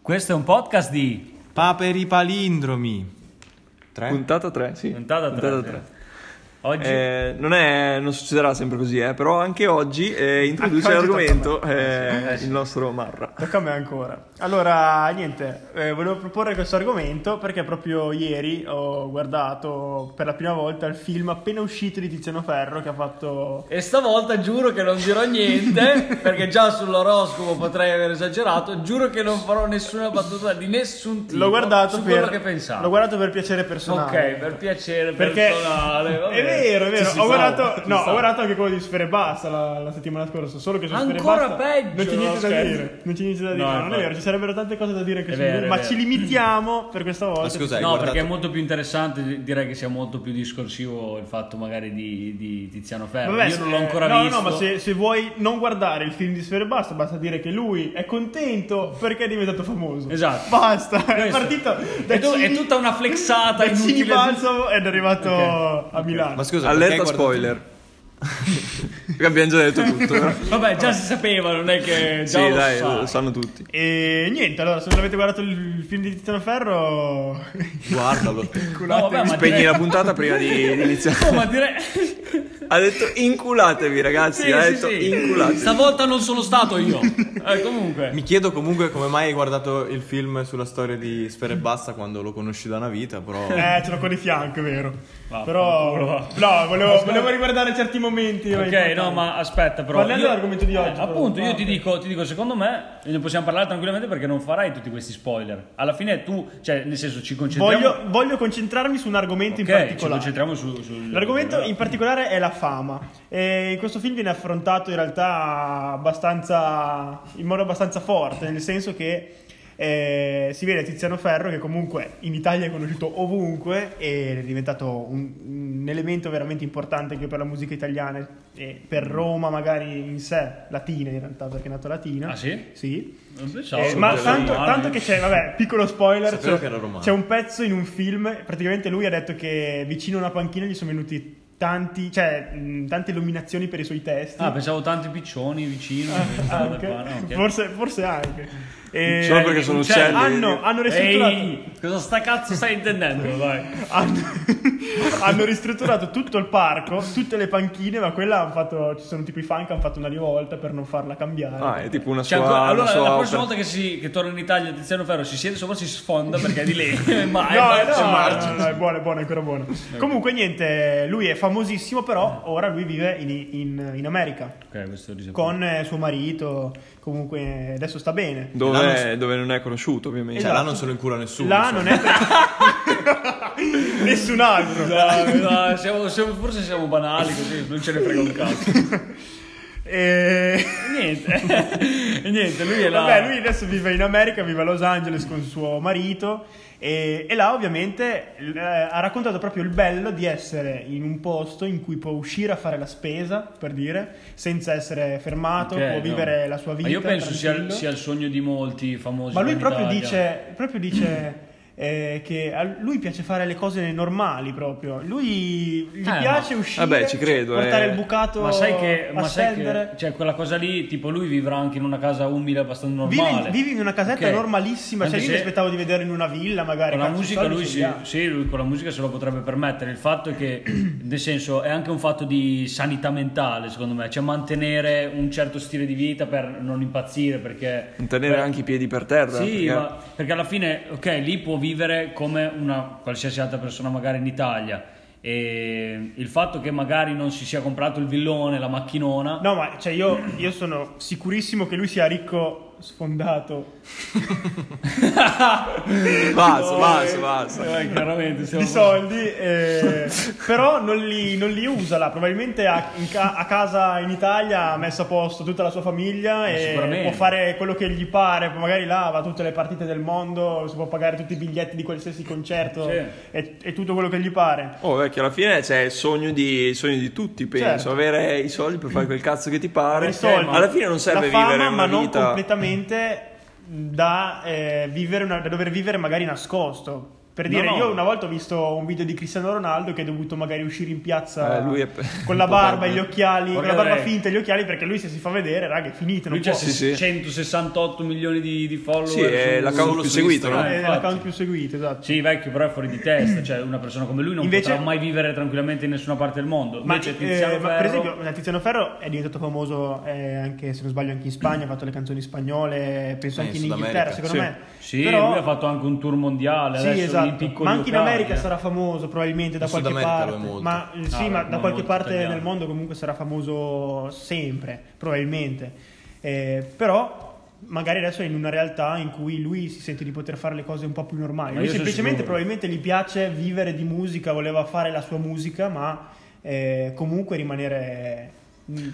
Questo è un podcast di Paperi palindromi. Tre? Puntata 3, sì. puntata 3. Puntata tre. Oggi Eh, non, è, non succederà sempre così, eh, però anche oggi eh, introduce l'argomento eh, il nostro Marra. Tocca a me ancora. Allora, niente, eh, volevo proporre questo argomento perché proprio ieri ho guardato per la prima volta il film appena uscito di Tiziano Ferro che ha fatto... E stavolta giuro che non dirò niente, perché già sull'oroscopo potrei aver esagerato. Giuro che non farò nessuna battuta di nessun tipo L'ho guardato, su per, quello che pensavo. l'ho guardato per piacere personale. Ok, per piacere Perché personale. vabbè. è vero, è vero. Ho fa, guardato, no, ho guardato anche quello di Sfere Basta la, la settimana scorsa. Solo che su Sfere e Ancora Basta peggio, non c'è niente da scherzo. dire. Non c'è niente da dire. No, No, non è vero, ci sarebbero tante cose da dire È su vero, è ma vero. ci limitiamo per questa volta. Ma scusa, No, guardato- perché è molto più interessante, direi che sia molto più discorsivo il fatto magari di, di Tiziano Ferro. Vabbè, Io non l'ho ancora no, visto. No, ma se, se vuoi non guardare il film di Sfere e Basta, basta dire che lui è contento perché è diventato famoso. Esatto. Basta, è Questo. partito da È, tu- è Cini- tutta una flexata da Cini inutile. Balsamo ed è arrivato Ok. a Milano. Ma scusa, Allerta spoiler. Perché abbiamo già detto tutto. Vabbè, già si sapeva, non è che già sì, lo dai, sai. lo sanno tutti. E niente, allora, se non avete guardato il film di Tiziano Ferro, Guardalo. No, vabbè, ma Spegni direi- la puntata prima di, di iniziare. No, ma direi... Ha detto inculatevi ragazzi, Sì, ha sì, detto sì. inculatevi. Stavolta non sono stato io. Eh, comunque. Mi chiedo comunque come mai hai guardato il film sulla storia di Sfere e Basta quando lo conosci da una vita, però... eh, ce l'ho con i fianchi, è vero. Vaffanculo, Però, va. no, volevo, volevo riguardare certi momenti. Ok, no, ma aspetta, però. Parliamo dell'argomento di oggi, Eh, appunto, io ti Ah, ok. dico, ti dico, secondo me ne possiamo parlare tranquillamente perché non farai tutti questi spoiler. Alla fine tu, cioè, nel senso, ci concentriamo. Voglio, voglio concentrarmi su un argomento Ok, in ci particolare. concentriamo su. sul- L'argomento in particolare è la fama. E in questo film viene affrontato in realtà abbastanza, in modo abbastanza forte, nel senso che eh, si vede Tiziano Ferro che comunque in Italia è conosciuto ovunque e è diventato un, un elemento veramente importante anche per la musica italiana e per Roma magari in sé, latina in realtà perché è nato latina. Ah, sì? Sì. Eh, ma tanto, tanto che c'è, vabbè, piccolo spoiler, c'è, che era romano. c'è un pezzo in un film, praticamente lui ha detto che vicino a una panchina gli sono venuti tanti, cioè, mh, tante illuminazioni per i suoi testi. Ah, pensavo tanti piccioni vicino. pensavo Anche. qua, no, ok. forse, forse anche. E- Solo perché sono Cioè, uccelli. hanno, hanno ristrutturato, Ehi, cosa sta cazzo stai intendendo? Vai. hanno, hanno ristrutturato tutto il parco, tutte le panchine, ma quella hanno fatto, ci sono tipo i fan che hanno fatto una rivolta per non farla cambiare. Ah, è tipo una Cioè, sua, ancora- una allora, sua la opera. prossima volta che, si, che torna in Italia Tiziano Ferro si siede sopra si sfonda perché è di lei. Ma No, è no, no, margine. no, no, è buono, è buono, è ancora buono. Comunque, niente, lui è famosissimo, però ora lui vive in, in- in America Ok, questo risaputo. con eh, suo marito. Comunque, adesso sta bene. Dove, non dove non è conosciuto, ovviamente. Cioè, Esatto. là non se lo incula nessuno. Là insomma. non è nessun altro. Dai, dai, siamo- siamo- forse siamo banali così, non ce ne frega un cazzo. E... Niente, niente, lui è là. Vabbè, lui adesso vive in America, vive a Los Angeles con suo marito e, e là ovviamente eh, ha raccontato proprio il bello di essere in un posto in cui può uscire a fare la spesa, per dire, senza essere fermato, Ok, può no. vivere la sua vita. Ma io penso sia, sia il sogno di molti famosi. Ma lui proprio dice, proprio dice eh, che a lui piace fare le cose normali proprio. Lui gli Eh, piace ma- uscire, Vabbè, ci credo, portare eh. il bucato Ma sai che, a ma sai che cioè, quella cosa lì, tipo, lui vivrà anche in una casa umile abbastanza normale. vivi in una casetta Ok. normalissima, cioè Anche io mi aspettavo di vederlo in una villa magari. Con la musica lui si, sì, lui con la musica se lo potrebbe permettere. Il fatto è che, nel senso, è anche un fatto di sanità mentale, secondo me, cioè mantenere un certo stile di vita per non impazzire, perché... Tenere Beh, anche i piedi per terra. Sì, perché- ma perché alla fine, ok, lì può vivere come una qualsiasi altra persona magari in Italia. E il fatto che magari non si sia comprato il villone, la macchinona, No, ma cioè io, io sono sicurissimo che lui sia ricco sfondato Basta, basta, basta. eh, chiaramente stiamo di soldi, eh, però non li, non li usa là. Probabilmente a, ca- a casa in Italia ha messo a posto tutta la sua famiglia Eh, e può fare quello che gli pare. Magari là va a tutte le partite del mondo, si può pagare tutti i biglietti di qualsiasi concerto Sì. e, e tutto quello che gli pare. Oh, vecchio, alla fine c'è il sogno di, il sogno di tutti, penso. Certo. Avere i soldi per fare quel cazzo che ti pare. I soldi. Alla fine non serve la fama, vivere ma una non vita. Completamente da, eh, vivere una- da dover vivere magari nascosto. Per No, dire, no. io una volta ho visto un video di Cristiano Ronaldo che è dovuto magari uscire in piazza Eh, lui è- con la barba e gli occhiali, con la Guarda barba lei. finta e gli occhiali perché lui se si fa vedere, raga, è finito, non Lui c'ha può. Sì, sì. 168 milioni di, di follower. Sì, è l'account più seguito, no? Instagram. è l'account più seguito, esatto. Sì, vecchio, però è fuori di testa. Cioè, una persona come lui non Invece- potrà mai vivere tranquillamente in nessuna parte del mondo. Ma, Invece eh, Tiziano ma per Ferro- esempio Tiziano Ferro è diventato famoso eh, anche se non sbaglio anche in Spagna, ha fatto le canzoni spagnole, penso Eh, anche in in Inghilterra, secondo America. me. Sì, Però- lui ha fatto anche un tour mondiale. Sì, adesso in esatto. piccoli Ma anche in America eh. sarà famoso probabilmente da In qualche parte. Ma eh, sì, Ah, ma da qualche parte italiano. nel mondo comunque sarà famoso sempre, probabilmente. Eh, però magari adesso è in una realtà in cui lui si sente di poter fare le cose un po' più normali. Ma Lui semplicemente probabilmente gli piace vivere di musica, voleva fare la sua musica, ma eh, comunque rimanere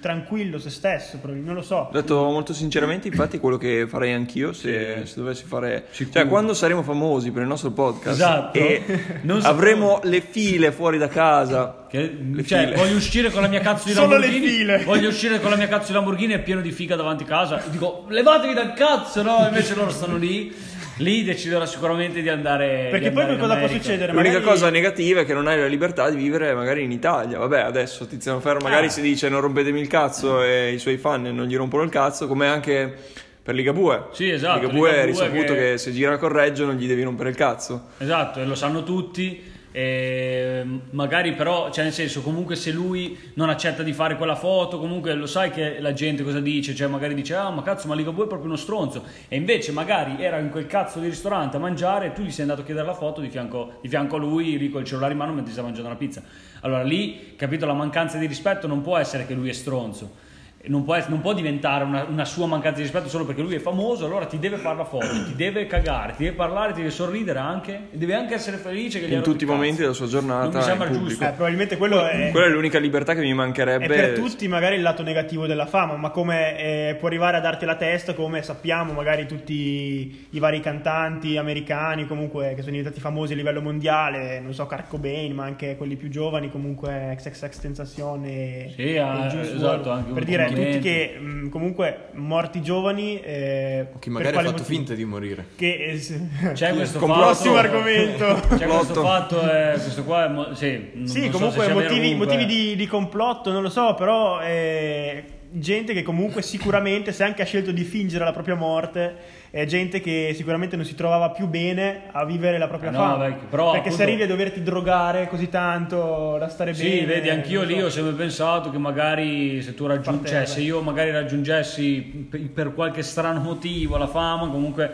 tranquillo se stesso, non lo so. Ho detto molto sinceramente, infatti, quello che farei anch'io se, se dovessi fare. Sicuro. Cioè, quando saremo famosi per il nostro podcast Esatto. e Non avremo le file fuori da casa. Che- Le cioè, file. voglio uscire con la mia cazzo di Solo le Lamborghini. file. Voglio uscire con la mia cazzo di Lamborghini e pieno di figa davanti a casa. Dico, levatevi dal cazzo, no? Invece loro stanno lì. Lì deciderò sicuramente di andare. Perché di poi andare cosa può succedere? L'unica Magari- cosa negativa è che non hai la libertà di vivere magari in Italia. Vabbè, adesso Tiziano Ferro magari Ah. si dice non rompetemi il cazzo e i suoi fan non gli rompono il cazzo, come anche per Ligabue. Sì, esatto, Ligabue è Ligabue risaputo che- che... se gira col Reggio non gli devi rompere il cazzo. Esatto, e lo sanno tutti. E magari però, cioè nel senso, comunque se lui non accetta di fare quella foto, comunque lo sai che la gente cosa dice, cioè magari dice "Ah, ma cazzo, ma Ligabue è proprio uno stronzo". E invece magari era in quel cazzo di ristorante a mangiare e tu gli sei andato a chiedere la foto di fianco, di fianco a lui, lì col cellulare in mano mentre stava mangiando una pizza. Allora lì, capito, la mancanza di rispetto non può essere che lui è stronzo. Non può, non può diventare una, una sua mancanza di rispetto solo perché lui è famoso, allora ti deve fare la foto, ti deve cagare, ti deve parlare, ti deve sorridere anche, e deve anche essere felice che gli In tutti i momenti della sua giornata Non mi sembra giusto. pubblico. Eh, probabilmente quello è... Quella è l'unica libertà che mi È mancherebbe. per tutti magari il lato negativo della fama, ma come eh, può arrivare a darti la testa, come sappiamo magari tutti i vari cantanti americani comunque che sono diventati famosi a livello mondiale, non so, Kurt Cobain, ma anche quelli più giovani comunque XXX Tentacion e, Sì, ah, e Juice esatto, anche un per dire complimento. Tutti che mh, comunque morti giovani eh, Che per magari ha quale fatto motivo? finta di morire. che eh, C'è questo Con fatto. prossimo argomento. C'è questo Complotto. fatto, è, questo qua è mo- sì, non- Sì, non so comunque se vero motivi, comunque. motivi di, di complotto, non lo so, però eh, gente che comunque sicuramente, se anche ha scelto di fingere la propria morte, è gente che sicuramente non si trovava più bene a vivere la propria Eh no, fama. vecchio, però Perché se appunto- arrivi a doverti drogare così tanto da stare Sì, bene. vedi, anch'io lì so. ho sempre pensato che magari se tu raggiungi, Parte- cioè se io magari raggiungessi per, qualche strano motivo la fama, comunque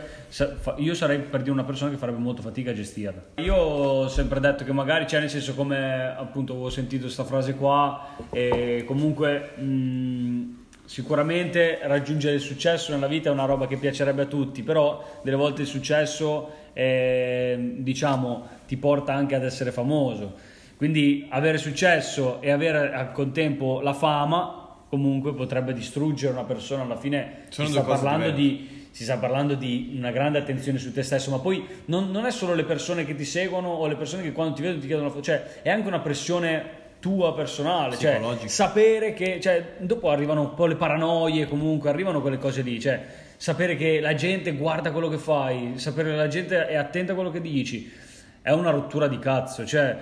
io sarei per dire una persona che farebbe molto fatica a gestirla. Io ho sempre detto che magari, cioè nel senso come appunto ho sentito questa frase qua, e comunque mh, sicuramente raggiungere il successo nella vita è una roba che piacerebbe a tutti, però delle volte il successo eh, diciamo ti porta anche ad essere famoso. Quindi avere successo e avere al contempo la fama comunque potrebbe distruggere una persona. Alla fine Sono sta, parlando di, si sta parlando di una grande attenzione su te stesso, ma poi non, non è solo le persone che ti seguono o le persone che quando ti vedono ti chiedono cioè è anche una pressione tua personale, cioè sapere che, cioè, dopo arrivano un po' le paranoie, comunque arrivano quelle cose lì, cioè sapere che la gente guarda quello che fai, sapere che la gente è attenta a quello che dici, è una rottura di cazzo, cioè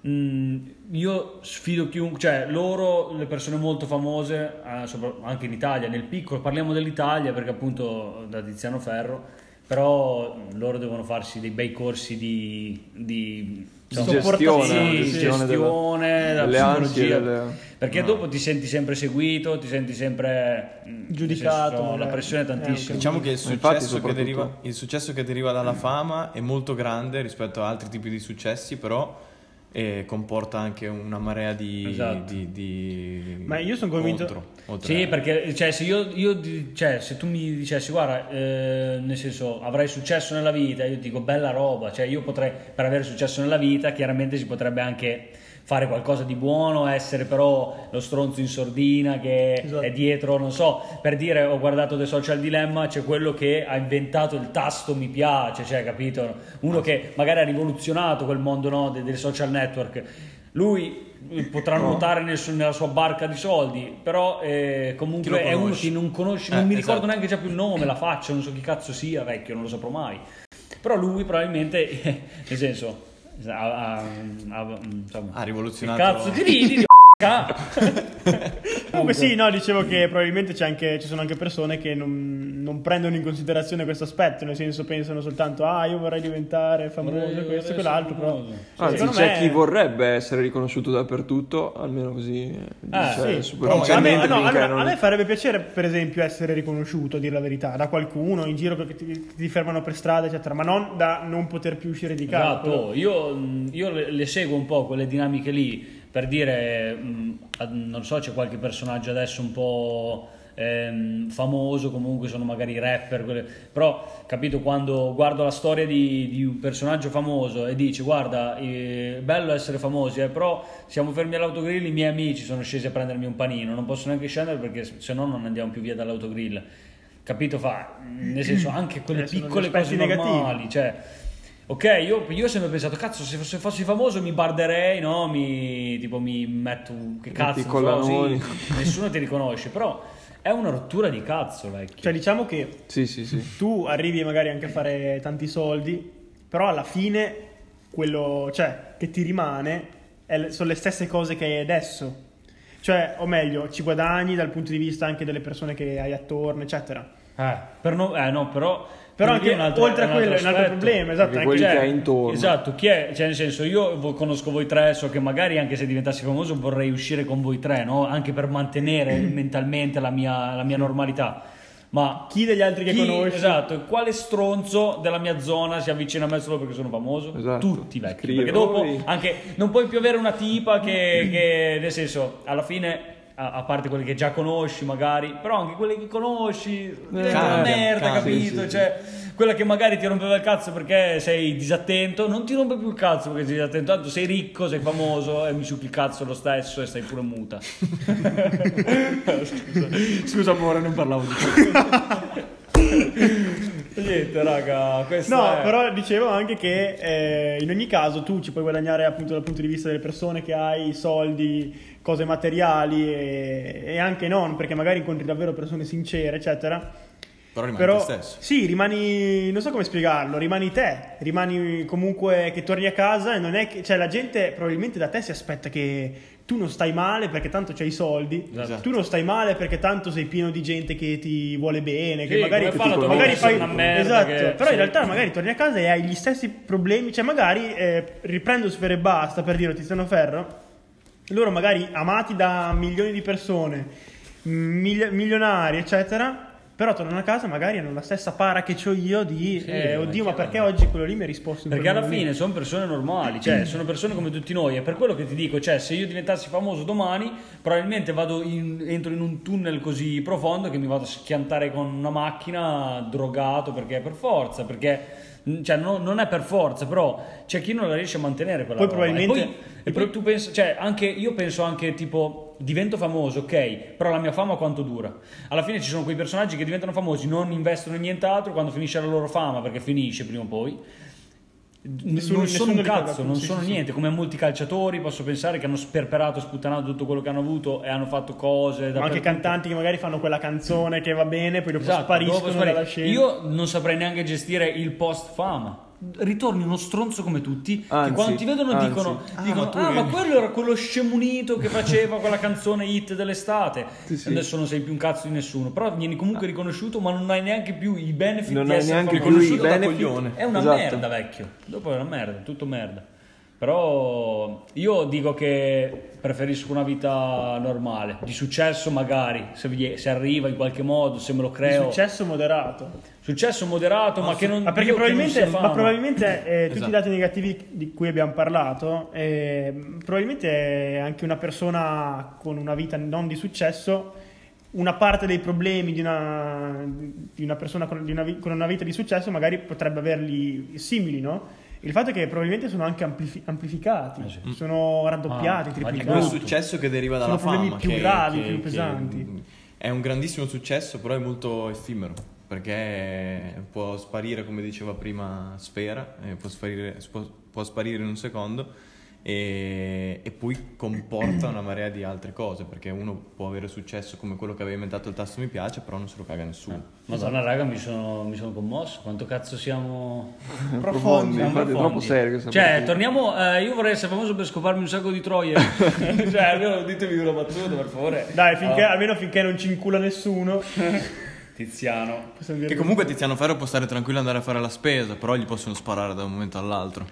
mh, io sfido chiunque, cioè loro, le persone molto famose, eh, sopra- anche in Italia, nel piccolo, parliamo dell'Italia perché appunto da Tiziano Ferro, però loro devono farsi dei bei corsi di... di insomma, gestione, sì, gestione gestione, della- della psicologia. delle- Perché dopo ti senti sempre seguito, ti senti sempre nel Giudicato, senso, la magari. pressione è Eh, tantissima. Diciamo che il Infatti, successo che, soprattutto- deriva, il successo che deriva dalla fama è molto grande rispetto a altri tipi di successi, però eh, comporta anche una marea di... Esatto. di- di Ma io sono convinto- contro, Sì, perché cioè, se, io, io cioè, se tu mi dicessi, guarda, eh, nel senso, avrai successo nella vita, io dico, bella roba, cioè io potrei, per avere successo nella vita, chiaramente si potrebbe anche fare qualcosa di buono, essere però lo stronzo in sordina che Esatto. è dietro, non so, per dire, ho guardato The Social Dilemma, c'è quello che ha inventato il tasto mi piace, cioè, capito? Uno che magari ha rivoluzionato quel mondo no, de- dei social network. Lui potrà nuotare nel suo- nella sua barca di soldi, però eh, comunque è uno che non conosce, Eh, non mi esatto. ricordo neanche già più il nome, la faccia, non so chi cazzo sia, vecchio, non lo saprò mai. Però lui probabilmente, nel senso, ha, ha- ha- insomma, Ha che rivoluzionato... cazzo ti ridi? Comunque sì, no, dicevo che probabilmente c'è anche- ci sono anche persone che non, non prendono in considerazione questo aspetto, nel senso pensano soltanto ah io vorrei diventare famoso, Vorrei- questo e vorrei quell'altro, però. Anzi, secondo c'è me- chi vorrebbe essere riconosciuto dappertutto, almeno così eh, Ah, cioè, Sì, a me, superficialmente. no, finché allora, non- a me farebbe piacere, per esempio, essere riconosciuto, a dire la verità, da qualcuno in giro che ti, ti fermano per strada, eccetera, ma non da non poter più uscire di casa. Esatto, io, io le, le seguo un po' quelle dinamiche lì per dire, ad- non so, c'è qualche personaggio adesso un po' ehm, famoso, comunque sono magari rapper, quelle- però capito quando guardo la storia di, di un personaggio famoso e dice guarda, è bello essere famosi, eh, però siamo fermi all'autogrill, i miei amici sono scesi a prendermi un panino, non posso neanche scendere perché se no non andiamo più via dall'autogrill. Capito? Fa, nel senso, anche quelle Eh, piccole cose negativi. normali, cioè, ok, io, io ho sempre pensato, cazzo, se fossi, fossi famoso mi barderei, no? Mi, tipo, mi metto, che cazzo, so, sì, nessuno ti riconosce, però è una rottura di cazzo, vecchio. Cioè, diciamo che Sì, sì, sì. tu arrivi magari anche a fare tanti soldi, però alla fine quello cioè, che ti rimane è sono le stesse cose che hai adesso. Cioè, o meglio, ci guadagni dal punto di vista anche delle persone che hai attorno, eccetera. Eh, per no, eh, no, però... Però anche altro- oltre è a quello è un altro problema, esatto. Anche- quelli Cioè, che hai intorno. Esatto, chi è, cioè nel senso io conosco voi tre, so che magari anche se diventassi famoso vorrei uscire con voi tre, no? Anche per mantenere mentalmente la mia, la mia normalità. Ma Chi degli altri che conosci? Esatto, quale stronzo della mia zona si avvicina a me solo perché sono famoso? Esatto. Tutti vecchi. Scrive, Perché dopo anche non puoi più avere una tipa che, che, nel senso, alla fine a, a parte quelli che già conosci magari, però anche quelli che conosci è una merda, cambia, capito? sì, sì. Cioè, quella che magari ti rompeva il cazzo perché sei disattento, non ti rompe più il cazzo perché sei disattento, tanto sei ricco, sei famoso e mi succhi il cazzo lo stesso e stai pure muta. scusa, scusa amore, non parlavo di te. Niente, raga, questo No, è... però dicevo anche che eh, in ogni caso tu ci puoi guadagnare appunto dal punto di vista delle persone che hai, soldi, cose materiali e, e anche non, perché magari incontri davvero persone sincere, eccetera. Però rimane Però te stesso. sì, rimani, non so come spiegarlo, rimani te, rimani comunque che torni a casa e non è che, cioè la gente probabilmente da te si aspetta che tu non stai male perché tanto c'hai i soldi, Esatto. tu non stai male perché tanto sei pieno di gente che ti vuole bene, che Sì, magari, come fa la tua magari fai una merda esatto, che- però sì. in realtà magari torni a casa e hai gli stessi problemi, cioè magari eh, riprendo Sfere e Basta per dire Tiziano Ferro, loro magari amati da milioni di persone, mili- milionari, eccetera. Però tornano a casa, magari hanno la stessa para che ho io di Sì, eh, oddio, ma perché oggi quello lì mi ha risposto Perché alla modo lì?" fine sono persone normali, cioè sono persone come tutti noi. È per quello che ti dico, cioè se io diventassi famoso domani, probabilmente vado in- entro in un tunnel così profondo che mi vado a schiantare con una macchina drogato perché è per forza, perché cioè, no- non è per forza, però c'è chi non la riesce a mantenere quella Poi roba. probabilmente- E poi, e poi tu pensi, cioè anche io penso anche tipo divento famoso, ok, però la mia fama quanto dura? Alla fine ci sono quei personaggi che diventano famosi, non investono in nient'altro, quando finisce la loro fama, perché finisce prima o poi Nessuno- non sono un cazzo, non sì, sono sì, sì. niente, come molti calciatori posso pensare che hanno sperperato, sputtanato tutto quello che hanno avuto e hanno fatto cose Ma anche cantanti che magari fanno quella canzone che va bene, poi dopo Esatto, spariscono dopo spari- scena. Io non saprei neanche gestire il post fama. Ritorni uno stronzo come tutti che Anzi, quando ti vedono anzi. dicono, Ah, dicono, ma tu ah ma quello era quello scemunito che faceva quella canzone hit dell'estate Sì, sì. adesso non sei più un cazzo di nessuno però vieni comunque riconosciuto ma non hai neanche più i benefit Non di hai essere neanche più i benefit. coglione. È una Esatto. merda, vecchio. Dopo è una merda, è tutto merda. Però io dico che preferisco una vita normale, di successo magari, se, vi- se arriva in qualche modo, se me lo Di creo. successo moderato. Successo moderato, ma che non... Ma perché io che non probabilmente, sia ma probabilmente eh, tutti Esatto. i dati negativi di cui abbiamo parlato, eh, probabilmente anche una persona con una vita non di successo, una parte dei problemi di una, di una persona con, di una con una vita di successo magari potrebbe averli simili, no? Il fatto è che probabilmente sono anche amplifi- amplificati, Eh sì. sono raddoppiati, Ah, di È triplicati. quel successo che deriva Sono dalla problemi fama. più che- gravi, che- più che pesanti. È un grandissimo successo, però è molto effimero. Perché può sparire, come diceva prima, Sfera, eh, può, sparire, può- può sparire in un secondo. E, e poi comporta una marea di altre cose perché uno può avere successo come quello che aveva inventato il tasto mi piace però non se lo caga nessuno Madonna raga mi sono, mi sono commosso, quanto cazzo siamo Profondi, siamo infatti è troppo profondi. serio Cioè, torniamo, eh, io vorrei essere famoso per scoparmi un sacco di troie. cioè, almeno ditemi una battuta per favore. Dai, finché- Ah, almeno finché non ci incula nessuno. Tiziano. che comunque Tiziano Ferro può stare tranquillo e andare a fare la spesa però gli possono sparare da un momento all'altro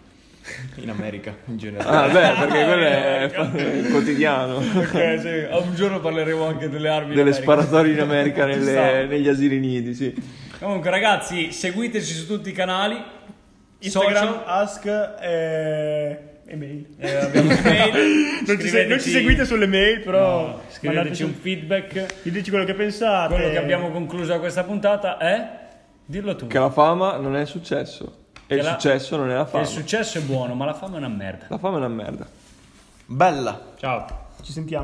in America in generale Ah, beh, perché quello è fa- quotidiano. Ok, sì, un giorno parleremo anche delle armi. Delle sparatorie in America nelle- negli asili nidi, sì. Comunque, ragazzi, seguiteci su tutti i canali. Instagram, social. ask e email. Eh, abbiamo email. Non ci, se- non ci seguite sulle mail, però No, scriveteci un feedback. diteci quello che pensate. Quello che abbiamo concluso da questa puntata è. Dillo tu. Che la fama non è successo. E il la- successo non è la fama. il successo è buono, ma la fama è una merda. La fama è una merda. bella Ciao. Ci sentiamo.